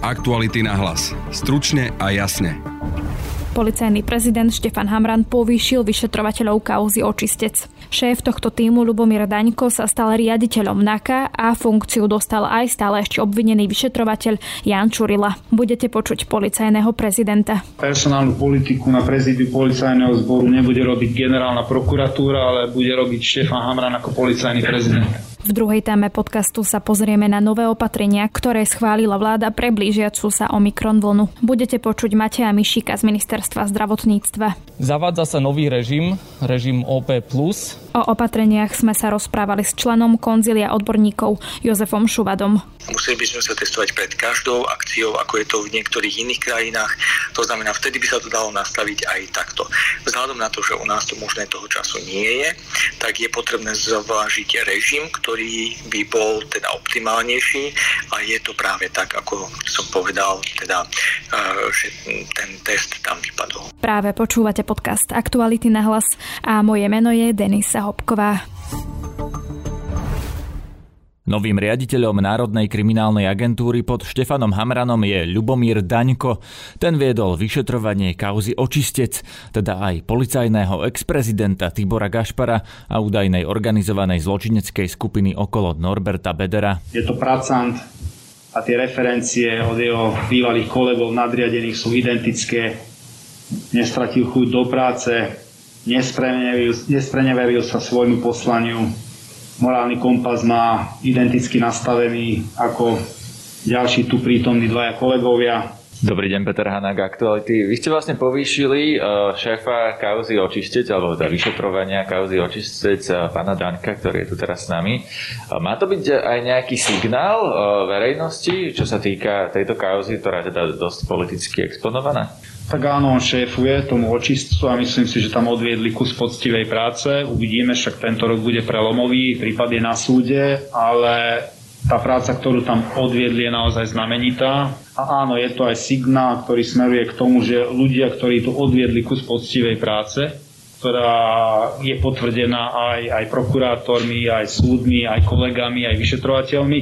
Aktuality na hlas. Stručne a jasne. Policajný prezident Štefan Hamran povýšil vyšetrovateľov kauzy očistec. Šéf tohto týmu Lubomír Daňko sa stal riaditeľom NAKA a funkciu dostal aj stále ešte obvinený vyšetrovateľ Jan Čurila. Budete počuť policajného prezidenta. Personálnu politiku na prezidiu policajného zboru nebude robiť generálna prokuratúra, ale bude robiť Štefan Hamran ako policajný prezident. V druhej téme podcastu sa pozrieme na nové opatrenia, ktoré schválila vláda pre blížiacu sa Omikron vlnu. Budete počuť Mateja Mišika z ministerstva zdravotníctva. Zavádza sa nový režim, režim OP+. O opatreniach sme sa rozprávali s členom konzilia odborníkov Jozefom Šuvadom. Museli by sme sa testovať pred každou akciou, ako je to v niektorých iných krajinách. To znamená, vtedy by sa to dalo nastaviť aj takto. Vzhľadom na to, že u nás to možné toho času nie je, tak je potrebné zvážiť režim, ktorý by bol teda optimálnejší a je to práve tak, ako som povedal, teda, e, že ten test tam vypadol. Práve počúvate podcast Aktuality na hlas a moje meno je Denisa Hopková. Novým riaditeľom Národnej kriminálnej agentúry pod Štefanom Hamranom je Ľubomír Daňko. Ten viedol vyšetrovanie kauzy očistec, teda aj policajného ex-prezidenta Tibora Gašpara a údajnej organizovanej zločineckej skupiny okolo Norberta Bedera. Je to pracant a tie referencie od jeho bývalých kolegov nadriadených sú identické. Nestratil chuť do práce, nespreneveril sa svojmu poslaniu, morálny kompas má identicky nastavený ako ďalší tu prítomní dvaja kolegovia. Dobrý deň, Peter Hanák, Aktuality. Vy ste vlastne povýšili e, šéfa kauzy očistec, alebo teda vyšetrovania kauzy očistec e, pána Danka, ktorý je tu teraz s nami. E, má to byť aj nejaký signál verejnosti, čo sa týka tejto kauzy, ktorá je teda dosť politicky exponovaná? Tak áno, on šéfuje tomu očistcu a myslím si, že tam odviedli kus poctivej práce. Uvidíme, však tento rok bude prelomový, prípad je na súde, ale tá práca, ktorú tam odviedli, je naozaj znamenitá. A áno, je to aj signál, ktorý smeruje k tomu, že ľudia, ktorí tu odviedli kus poctivej práce, ktorá je potvrdená aj, aj prokurátormi, aj súdmi, aj kolegami, aj vyšetrovateľmi,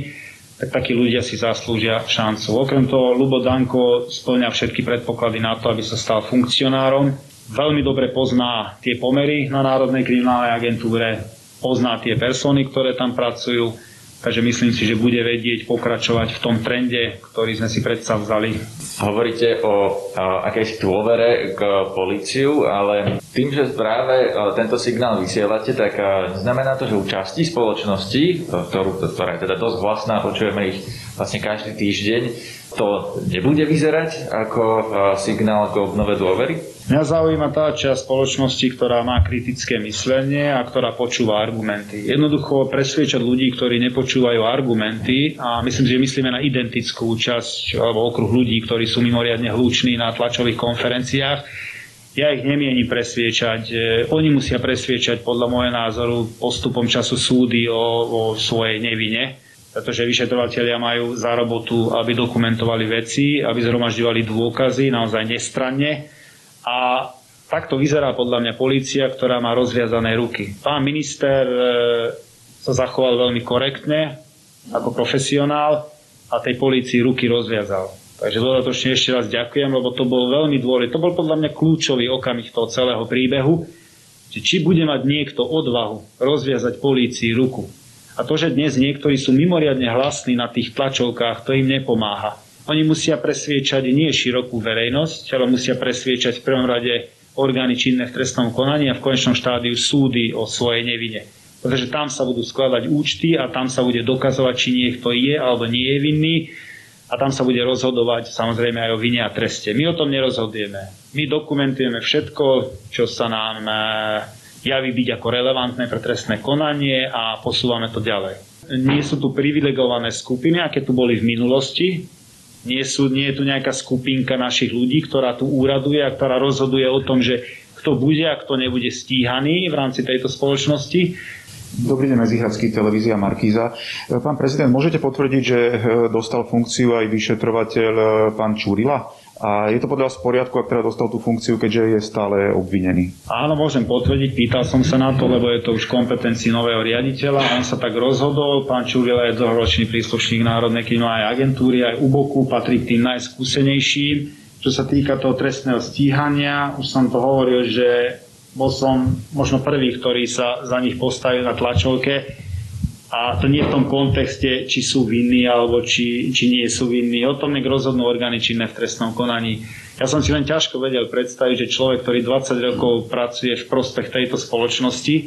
tak takí ľudia si zaslúžia šancu. Okrem toho, Lubo Danko splňa všetky predpoklady na to, aby sa stal funkcionárom. Veľmi dobre pozná tie pomery na Národnej kriminálnej agentúre, pozná tie persony, ktoré tam pracujú, Takže myslím si, že bude vedieť pokračovať v tom trende, ktorý sme si predsa vzali. Hovoríte o, akejsi dôvere k políciu, ale tým, že práve tento signál vysielate, tak znamená to, že u časti spoločnosti, ktorú, ktorá je teda dosť vlastná, počujeme ich vlastne každý týždeň, to nebude vyzerať ako signál k obnove dôvery? Mňa zaujíma tá časť spoločnosti, ktorá má kritické myslenie a ktorá počúva argumenty. Jednoducho presviečať ľudí, ktorí nepočúvajú argumenty a myslím, že myslíme na identickú časť alebo okruh ľudí, ktorí sú mimoriadne hluční na tlačových konferenciách. Ja ich nemienim presviečať. E, oni musia presviečať podľa môjho názoru postupom času súdy o, o svojej nevine pretože vyšetrovateľia majú za robotu, aby dokumentovali veci, aby zhromažďovali dôkazy naozaj nestranne a takto vyzerá podľa mňa polícia, ktorá má rozviazané ruky. Pán minister e, sa zachoval veľmi korektne, ako profesionál a tej polícii ruky rozviazal. Takže dodatočne ešte raz ďakujem, lebo to bol veľmi dôležitý. To bol podľa mňa kľúčový okamih toho celého príbehu, že či bude mať niekto odvahu rozviazať polícii ruku. A to, že dnes niektorí sú mimoriadne hlasní na tých tlačovkách, to im nepomáha. Oni musia presviečať nie širokú verejnosť, ale musia presviečať v prvom rade orgány činné v trestnom konaní a v konečnom štádiu súdy o svojej nevine. Pretože tam sa budú skladať účty a tam sa bude dokazovať, či niekto je alebo nie je vinný a tam sa bude rozhodovať samozrejme aj o vine a treste. My o tom nerozhodujeme. My dokumentujeme všetko, čo sa nám e, javí byť ako relevantné pre trestné konanie a posúvame to ďalej. Nie sú tu privilegované skupiny, aké tu boli v minulosti, nie, sú, nie je tu nejaká skupinka našich ľudí, ktorá tu úraduje a ktorá rozhoduje o tom, že kto bude a kto nebude stíhaný v rámci tejto spoločnosti. Dobrý deň, Mezihradský, televízia Markíza. Pán prezident, môžete potvrdiť, že e, dostal funkciu aj vyšetrovateľ e, pán Čurila? A je to podľa vás v poriadku, ak teda dostal tú funkciu, keďže je stále obvinený? Áno, môžem potvrdiť, pýtal som sa na to, lebo je to už kompetencii nového riaditeľa. On sa tak rozhodol, pán Čurila je dlhoročný príslušník Národnej kriminálnej agentúry, aj u boku patrí k tým najskúsenejším. Čo sa týka toho trestného stíhania, už som to hovoril, že bol som možno prvý, ktorý sa za nich postavil na tlačovke a to nie v tom kontexte, či sú vinní alebo či, či nie sú vinní. O tom nech rozhodnú orgány činné v trestnom konaní. Ja som si len ťažko vedel predstaviť, že človek, ktorý 20 rokov pracuje v prospech tejto spoločnosti, e,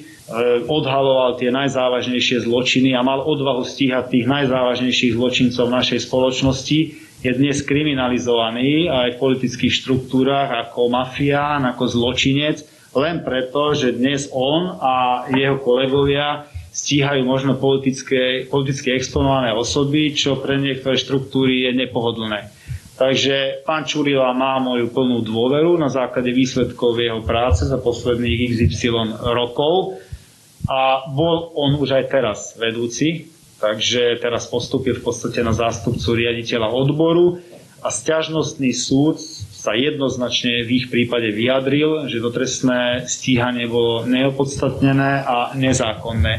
odhaloval tie najzávažnejšie zločiny a mal odvahu stíhať tých najzávažnejších zločincov v našej spoločnosti, je dnes kriminalizovaný aj v politických štruktúrach ako mafián, ako zločinec, len preto, že dnes on a jeho kolegovia stíhajú možno politické, politicky exponované osoby, čo pre niektoré štruktúry je nepohodlné. Takže pán Čurila má moju plnú dôveru na základe výsledkov jeho práce za posledných XY rokov a bol on už aj teraz vedúci, takže teraz postupil v podstate na zástupcu riaditeľa odboru a stiažnostný súd sa jednoznačne v ich prípade vyjadril, že to trestné stíhanie bolo neopodstatnené a nezákonné.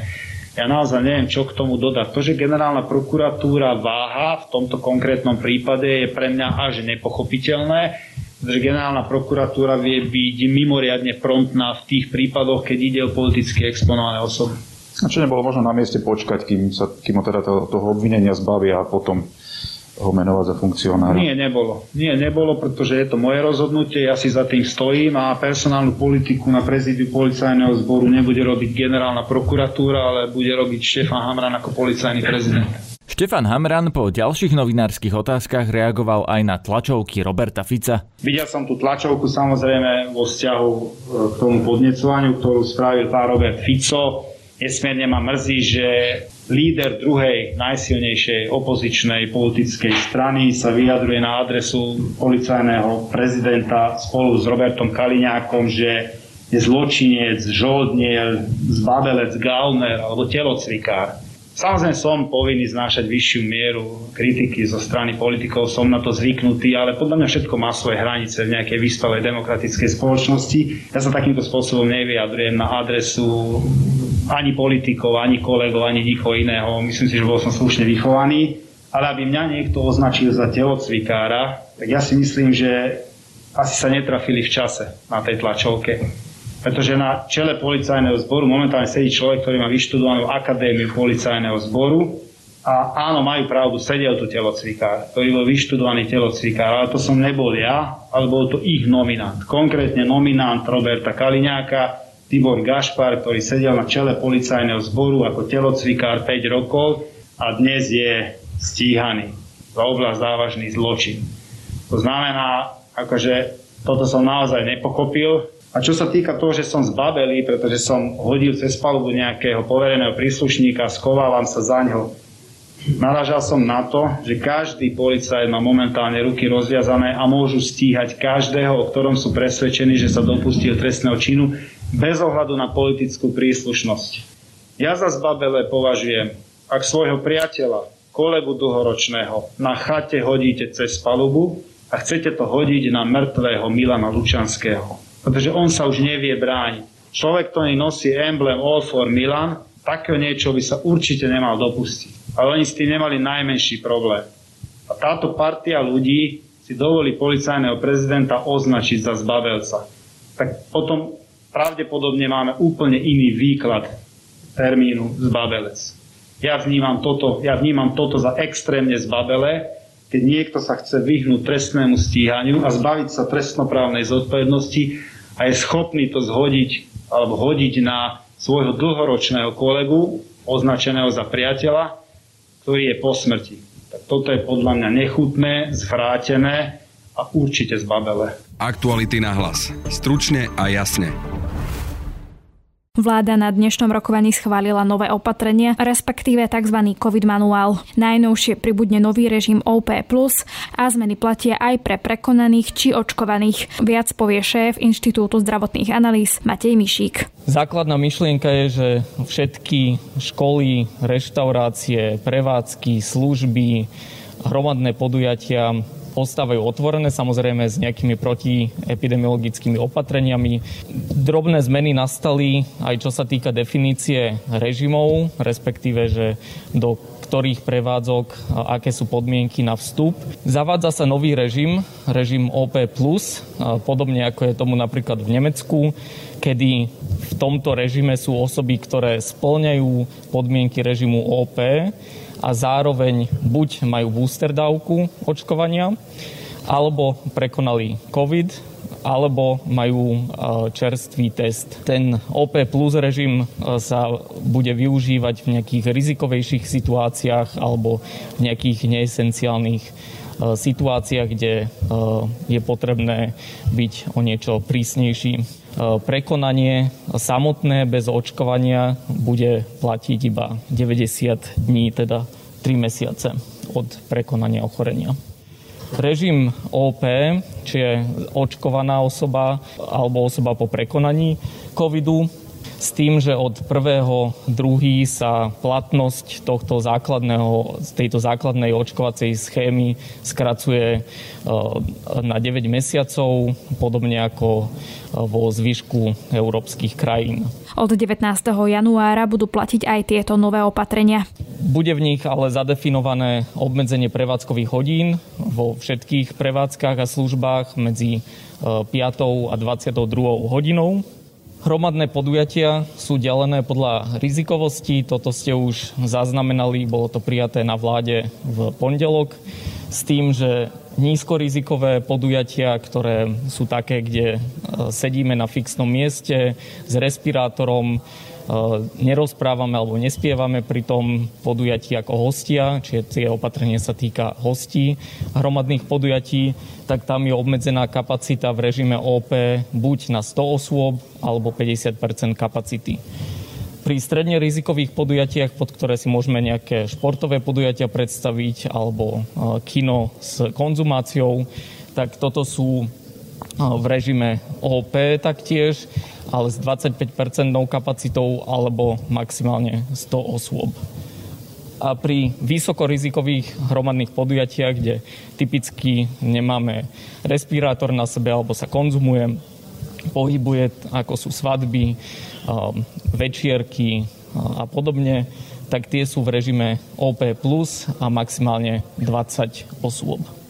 Ja naozaj neviem, čo k tomu dodať. To, že generálna prokuratúra váha v tomto konkrétnom prípade je pre mňa až nepochopiteľné, že generálna prokuratúra vie byť mimoriadne promptná v tých prípadoch, keď ide o politicky exponované osoby. A čo nebolo možno na mieste počkať, kým sa kým teda toho obvinenia zbavia a potom ho menovať za funkcionára? Nie, nebolo. Nie, nebolo, pretože je to moje rozhodnutie, ja si za tým stojím a personálnu politiku na prezídiu policajného zboru nebude robiť generálna prokuratúra, ale bude robiť Štefan Hamran ako policajný prezident. Štefan Hamran po ďalších novinárskych otázkach reagoval aj na tlačovky Roberta Fica. Videl som tú tlačovku samozrejme vo vzťahu e, k tomu podnecovaniu, ktorú spravil pán Robert Fico. Nesmierne ma mrzí, že líder druhej najsilnejšej opozičnej politickej strany sa vyjadruje na adresu policajného prezidenta spolu s Robertom Kaliňákom, že je zločinec, žoldnier, zbabelec, gauner alebo telocvikár. Samozrejme som povinný znášať vyššiu mieru kritiky zo strany politikov, som na to zvyknutý, ale podľa mňa všetko má svoje hranice v nejakej vyspelej demokratickej spoločnosti. Ja sa takýmto spôsobom nevyjadrujem na adresu ani politikov, ani kolegov, ani nikoho iného. Myslím si, že bol som slušne vychovaný. Ale aby mňa niekto označil za telocvikára, tak ja si myslím, že asi sa netrafili v čase na tej tlačovke pretože na čele policajného zboru momentálne sedí človek, ktorý má vyštudovanú akadémiu policajného zboru a áno, majú pravdu, sedel tu telocvikár, ktorý bol vyštudovaný telocvikár, ale to som nebol ja, ale bol to ich nominant. Konkrétne nominant Roberta Kaliňáka, Tibor Gašpar, ktorý sedel na čele policajného zboru ako telocvikár 5 rokov a dnes je stíhaný za oblasť závažný zločin. To znamená, akože toto som naozaj nepochopil, a čo sa týka toho, že som zbabelý, pretože som hodil cez palubu nejakého povereného príslušníka, skovávam sa za ňo. Naražal som na to, že každý policajt má momentálne ruky rozviazané a môžu stíhať každého, o ktorom sú presvedčení, že sa dopustil trestného činu, bez ohľadu na politickú príslušnosť. Ja za zbabele považujem, ak svojho priateľa, kolegu dlhoročného na chate hodíte cez palubu a chcete to hodiť na mŕtvého Milana Lučanského pretože on sa už nevie brániť. Človek, ktorý nosí emblem All for Milan, takého niečo by sa určite nemal dopustiť. Ale oni s tým nemali najmenší problém. A táto partia ľudí si dovolí policajného prezidenta označiť za zbabelca. Tak potom pravdepodobne máme úplne iný výklad termínu zbabelec. Ja vnímam toto, ja vnímam toto za extrémne zbabele, keď niekto sa chce vyhnúť trestnému stíhaniu a zbaviť sa trestnoprávnej zodpovednosti a je schopný to zhodiť alebo hodiť na svojho dlhoročného kolegu, označeného za priateľa, ktorý je po smrti. Tak toto je podľa mňa nechutné, zvrátené a určite zbabele. Aktuality na hlas. Stručne a jasne. Vláda na dnešnom rokovaní schválila nové opatrenia, respektíve tzv. COVID manuál. Najnovšie pribudne nový režim OP+, a zmeny platia aj pre prekonaných či očkovaných. Viac povie šéf Inštitútu zdravotných analýz Matej Mišík. Základná myšlienka je, že všetky školy, reštaurácie, prevádzky, služby, hromadné podujatia ostávajú otvorené, samozrejme s nejakými protiepidemiologickými opatreniami. Drobné zmeny nastali aj čo sa týka definície režimov, respektíve, že do ktorých prevádzok, aké sú podmienky na vstup. Zavádza sa nový režim, režim OP+, podobne ako je tomu napríklad v Nemecku, kedy v tomto režime sú osoby, ktoré splňajú podmienky režimu OP a zároveň buď majú booster dávku očkovania, alebo prekonali COVID, alebo majú e, čerstvý test. Ten OP plus režim e, sa bude využívať v nejakých rizikovejších situáciách alebo v nejakých neesenciálnych e, situáciách, kde je potrebné byť o niečo prísnejší. Prekonanie samotné bez očkovania bude platiť iba 90 dní, teda 3 mesiace od prekonania ochorenia. Režim OP, čiže očkovaná osoba alebo osoba po prekonaní covidu, s tým, že od prvého druhý sa platnosť tohto základného, tejto základnej očkovacej schémy skracuje e, na 9 mesiacov, podobne ako e, vo zvyšku európskych krajín. Od 19. januára budú platiť aj tieto nové opatrenia. Bude v nich ale zadefinované obmedzenie prevádzkových hodín vo všetkých prevádzkach a službách medzi 5. E, a 22. hodinou Hromadné podujatia sú delené podľa rizikovosti. Toto ste už zaznamenali, bolo to prijaté na vláde v pondelok s tým, že nízkorizikové podujatia, ktoré sú také, kde e, sedíme na fixnom mieste s respirátorom, nerozprávame alebo nespievame pri tom podujatí ako hostia, čiže tie opatrenie sa týka hostí hromadných podujatí, tak tam je obmedzená kapacita v režime OP buď na 100 osôb alebo 50% kapacity. Pri stredne rizikových podujatiach, pod ktoré si môžeme nejaké športové podujatia predstaviť alebo e, kino s konzumáciou, tak toto sú e, v režime OP taktiež ale s 25-percentnou kapacitou alebo maximálne 100 osôb. A pri vysokorizikových hromadných podujatiach, kde typicky nemáme respirátor na sebe alebo sa konzumuje, pohybuje, ako sú svadby, večierky a podobne, tak tie sú v režime OP a maximálne 20 osôb.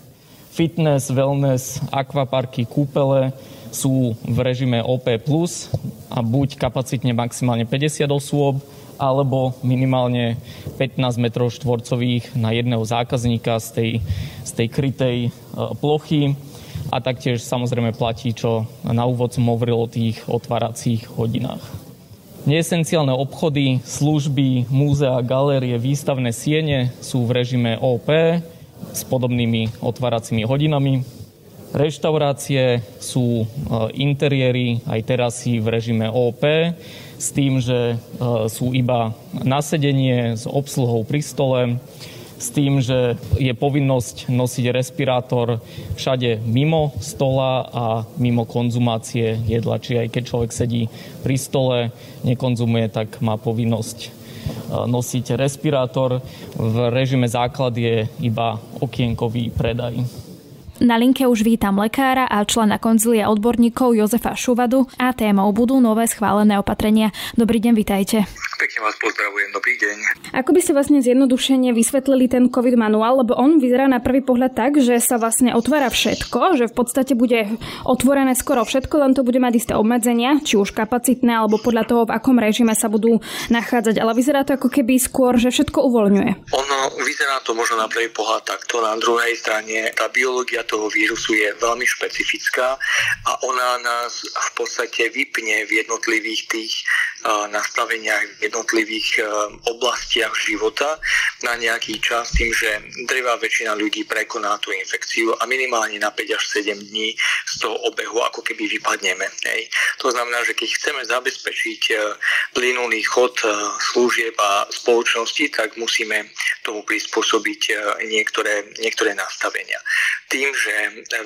Fitness, wellness, akvaparky, kúpele sú v režime OP+, a buď kapacitne maximálne 50 osôb, alebo minimálne 15 metrov štvorcových na jedného zákazníka z tej, z tej krytej e, plochy. A taktiež samozrejme platí, čo na úvod som hovoril o tých otváracích hodinách. Neesenciálne obchody, služby, múzea, galérie, výstavné siene sú v režime OP s podobnými otváracími hodinami. Reštaurácie sú e, interiéry aj terasy v režime OP s tým, že e, sú iba nasedenie s obsluhou pri stole, s tým, že je povinnosť nosiť respirátor všade mimo stola a mimo konzumácie jedla. Čiže aj keď človek sedí pri stole, nekonzumuje, tak má povinnosť nosiť respirátor. V režime základ je iba okienkový predaj. Na linke už vítam lekára a člena konzilia odborníkov Jozefa Šuvadu a témou budú nové schválené opatrenia. Dobrý deň, vitajte. Pekne vás pozdravujem, dobrý deň. Ako by ste vlastne zjednodušene vysvetlili ten COVID manuál, lebo on vyzerá na prvý pohľad tak, že sa vlastne otvára všetko, že v podstate bude otvorené skoro všetko, len to bude mať isté obmedzenia, či už kapacitné, alebo podľa toho, v akom režime sa budú nachádzať. Ale vyzerá to ako keby skôr, že všetko uvoľňuje. Ono vyzerá to možno na prvý pohľad takto, na druhej strane tá biológia toho vírusu je veľmi špecifická a ona nás v podstate vypne v jednotlivých tých nastaveniach, v jednotlivých oblastiach života na nejaký čas tým, že drevá väčšina ľudí prekoná tú infekciu a minimálne na 5 až 7 dní z toho obehu ako keby vypadneme. Hej. To znamená, že keď chceme zabezpečiť plynulý chod služieb a spoločnosti, tak musíme tomu prispôsobiť niektoré, niektoré nastavenia. Tým, že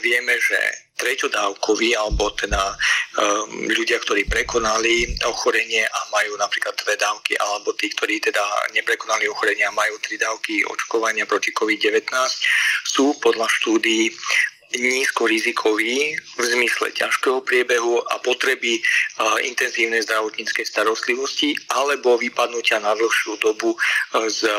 vieme, že treťodávkoví alebo teda um, ľudia, ktorí prekonali ochorenie a majú napríklad dve dávky alebo tí, ktorí teda neprekonali ochorenie a majú tri dávky očkovania proti COVID-19 z sú podľa štúdií nízkorizikový v zmysle ťažkého priebehu a potreby intenzívnej zdravotníckej starostlivosti alebo vypadnutia na dlhšiu dobu z,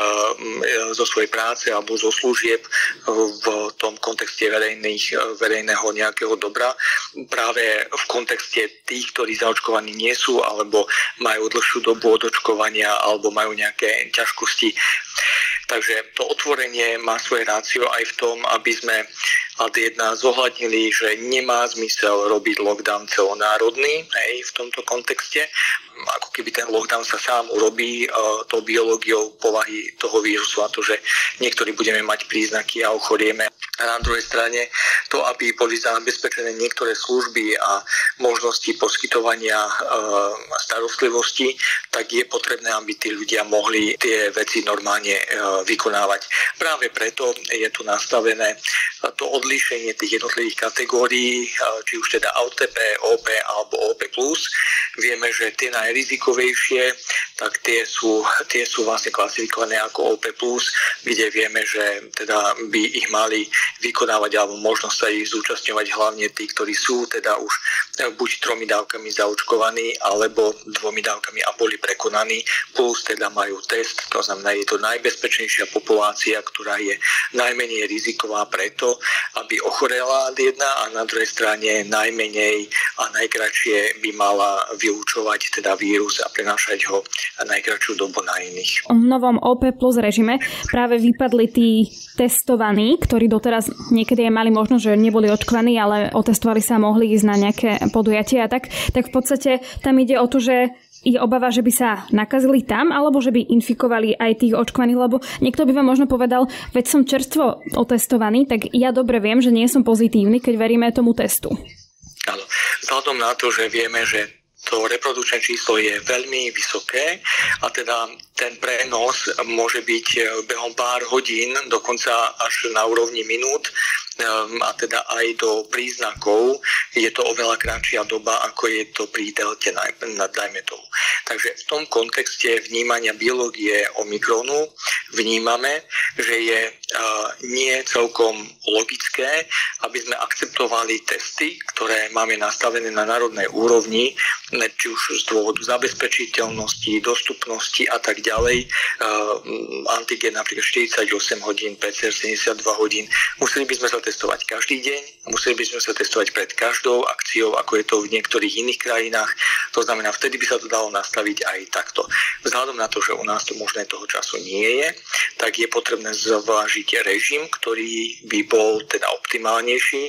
zo svojej práce alebo zo služieb v tom kontexte verejných, verejného nejakého dobra. Práve v kontexte tých, ktorí zaočkovaní nie sú alebo majú dlhšiu dobu odočkovania alebo majú nejaké ťažkosti. Takže to otvorenie má svoje rácio aj v tom, aby sme ad jedna zohľadnili, že nemá zmysel robiť lockdown celonárodný hej, v tomto kontexte. Ako keby ten lockdown sa sám urobí uh, tou biológiou povahy toho vírusu a to, že niektorí budeme mať príznaky a ochorieme. A na druhej strane to, aby boli zabezpečené niektoré služby a možnosti poskytovania uh, starostlivosti, tak je potrebné, aby tí ľudia mohli tie veci normálne uh, vykonávať. Práve preto je tu nastavené to odlíšenie tých jednotlivých kategórií, či už teda OTP, OP alebo OP+. Vieme, že tie najrizikovejšie, tak tie sú, tie sú vlastne klasifikované ako OP+, kde vieme, že teda by ich mali vykonávať alebo možno sa ich zúčastňovať hlavne tí, ktorí sú teda už buď tromi dávkami zaočkovaní alebo dvomi dávkami a boli prekonaní, plus teda majú test, to znamená, je to najbezpečnejšia populácia, ktorá je najmenej riziková preto, to, aby ochorela jedna a na druhej strane najmenej a najkračšie by mala vyučovať teda vírus a prenášať ho najkračšiu dobu na iných. V novom OP plus režime práve vypadli tí testovaní, ktorí doteraz niekedy aj mali možno, že neboli očkovaní, ale otestovali sa mohli ísť na nejaké podujatie a tak, tak v podstate tam ide o to, že je obava, že by sa nakazili tam, alebo že by infikovali aj tých očkovaných, lebo niekto by vám možno povedal, veď som čerstvo otestovaný, tak ja dobre viem, že nie som pozitívny, keď veríme tomu testu. Áno, vzhľadom na to, že vieme, že to reprodukčné číslo je veľmi vysoké a teda ten prenos môže byť behom pár hodín, dokonca až na úrovni minút Ehm, a teda aj do príznakov je to oveľa kratšia doba, ako je to pri delte, dajme tomu. Takže v tom kontexte vnímania biológie Omikronu vnímame, že je nie celkom logické, aby sme akceptovali testy, ktoré máme nastavené na národnej úrovni, či už z dôvodu zabezpečiteľnosti, dostupnosti a tak ďalej. Antigen napríklad 48 hodín, PCR 72 hodín. Museli by sme sa testovať každý deň, museli by sme sa testovať pred každou akciou, ako je to v niektorých iných krajinách. To znamená, vtedy by sa to dalo nastaviť aj takto. Vzhľadom na to, že u nás to možné toho času nie je, tak je potrebné zvážiť režim, ktorý by bol teda optimálnejší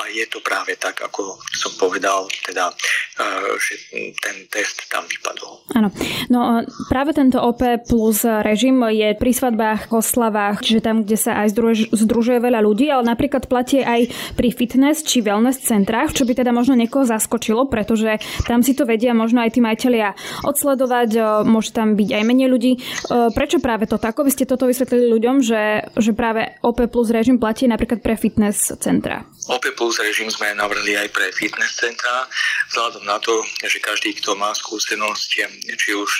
a je to práve tak, ako som povedal, teda, e, že ten test tam vypadol. Áno. No práve tento OP plus režim je pri svadbách, oslavách, čiže tam, kde sa aj združuje veľa ľudí, ale napríklad platí aj pri fitness či wellness centrách, čo by teda možno niekoho zaskočilo, pretože tam si to vedia možno aj tí majiteľia odsledovať, môže tam byť aj menej ľudí. Prečo práve to tak? Vy ste toto vysvetlili ľuďom, že, že práve OP plus režim platí napríklad pre fitness centra. OP plus režim sme navrhli aj pre fitness centra, vzhľadom na to, že každý, kto má skúsenosť, či už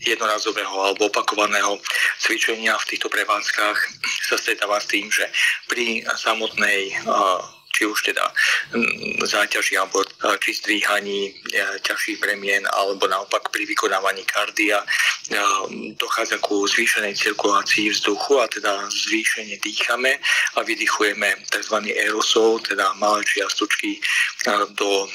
jednorazového alebo opakovaného cvičenia v týchto prevádzkach sa stretáva s tým, že pri samotnej či už teda mm, záťaži alebo či zdvíhaní e, ťažších bremien alebo naopak pri vykonávaní kardia e, dochádza ku zvýšenej cirkulácii vzduchu a teda zvýšenie dýchame a vydychujeme tzv. aerosol, teda malé čiastočky e, do,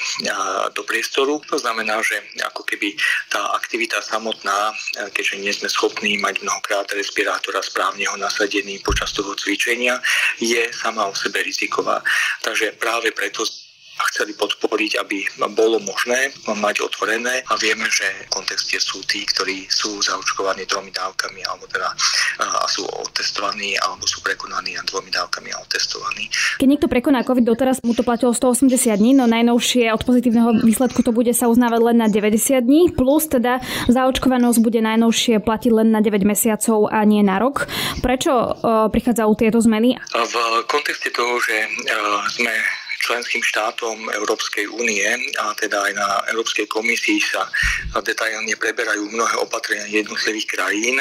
do priestoru. To znamená, že ako keby tá aktivita samotná, keďže nie sme schopní mať mnohokrát respirátora správne ho nasadený počas toho cvičenia, je sama o sebe riziková. Takže práve preto a chceli podporiť, aby bolo možné mať otvorené a vieme, že v kontexte sú tí, ktorí sú zaočkovaní tromi dávkami alebo teda a sú otestovaní alebo sú prekonaní a dvomi dávkami a otestovaní. Keď niekto prekoná COVID, doteraz mu to platilo 180 dní, no najnovšie od pozitívneho výsledku to bude sa uznávať len na 90 dní, plus teda zaočkovanosť bude najnovšie platiť len na 9 mesiacov a nie na rok. Prečo uh, prichádzajú tieto zmeny? V kontexte toho, že uh, sme členským štátom Európskej únie a teda aj na Európskej komisii sa detailne preberajú mnohé opatrenia jednotlivých krajín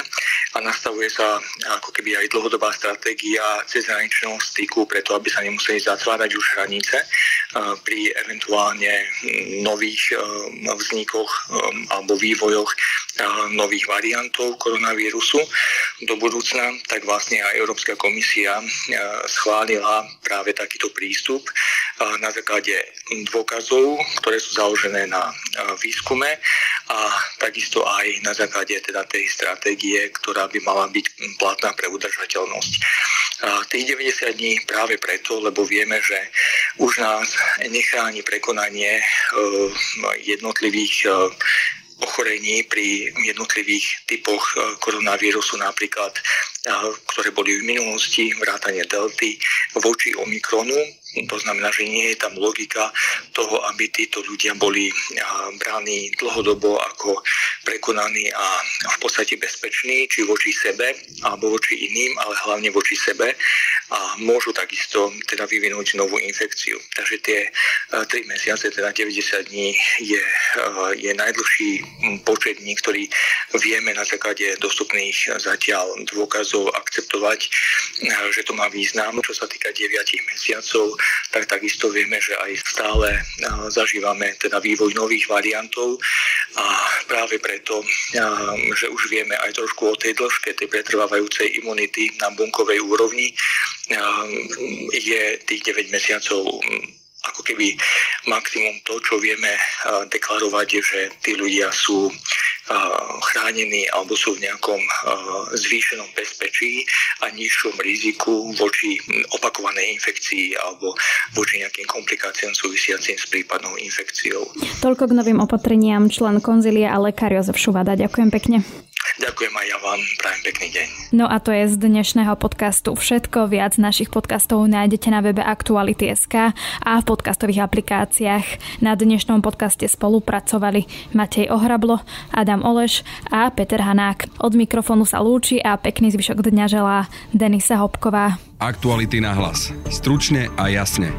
a nastavuje sa ako keby aj dlhodobá stratégia cezhraničného styku, preto aby sa nemuseli zatvárať už hranice pri eventuálne nových vznikoch alebo vývojoch nových variantov koronavírusu. Do budúcna, tak vlastne aj Európska komisia schválila práve takýto prístup na základe dôkazov, ktoré sú založené na výskume a takisto aj na základe teda tej stratégie, ktorá by mala byť platná pre udržateľnosť. Tých 90 dní práve preto, lebo vieme, že už nás nechráni prekonanie jednotlivých ochorení pri jednotlivých typoch e, koronavírusu, napríklad, e, ktoré boli v minulosti, vrátane delty, voči Omikronu. To znamená, že nie je tam logika toho, aby títo ľudia boli bráni dlhodobo ako prekonaní a v podstate bezpeční, či voči sebe, alebo voči iným, ale hlavne voči sebe a môžu takisto teda vyvinúť novú infekciu. Takže tie 3 e, mesiace, teda 90 dní je, e, je najdlhší počet dní, ktorý vieme na základe dostupných zatiaľ dôkazov akceptovať, e, že to má význam. Čo sa týka 9 mesiacov, tak takisto vieme, že aj stále zažívame teda vývoj nových variantov. A práve preto, že už vieme aj trošku o tej dĺžke tej pretrvávajúcej imunity na bunkovej úrovni, je tých 9 mesiacov ako keby maximum to, čo vieme deklarovať, je, že tí ľudia sú chránení alebo sú v nejakom zvýšenom bezpečí a nižšom riziku voči opakovanej infekcii alebo voči nejakým komplikáciám súvisiacim s prípadnou infekciou. Toľko k novým opatreniam člen konzilia a lekár Jozef Šuvada. Ďakujem pekne. Ďakujem aj ja vám, prajem pekný deň. No a to je z dnešného podcastu všetko. Viac našich podcastov nájdete na webe Aktuality.sk a v podcastových aplikáciách. Na dnešnom podcaste spolupracovali Matej Ohrablo, Adam Oleš a Peter Hanák. Od mikrofónu sa lúči a pekný zvyšok dňa želá Denisa Hopková. Aktuality na hlas. Stručne a jasne.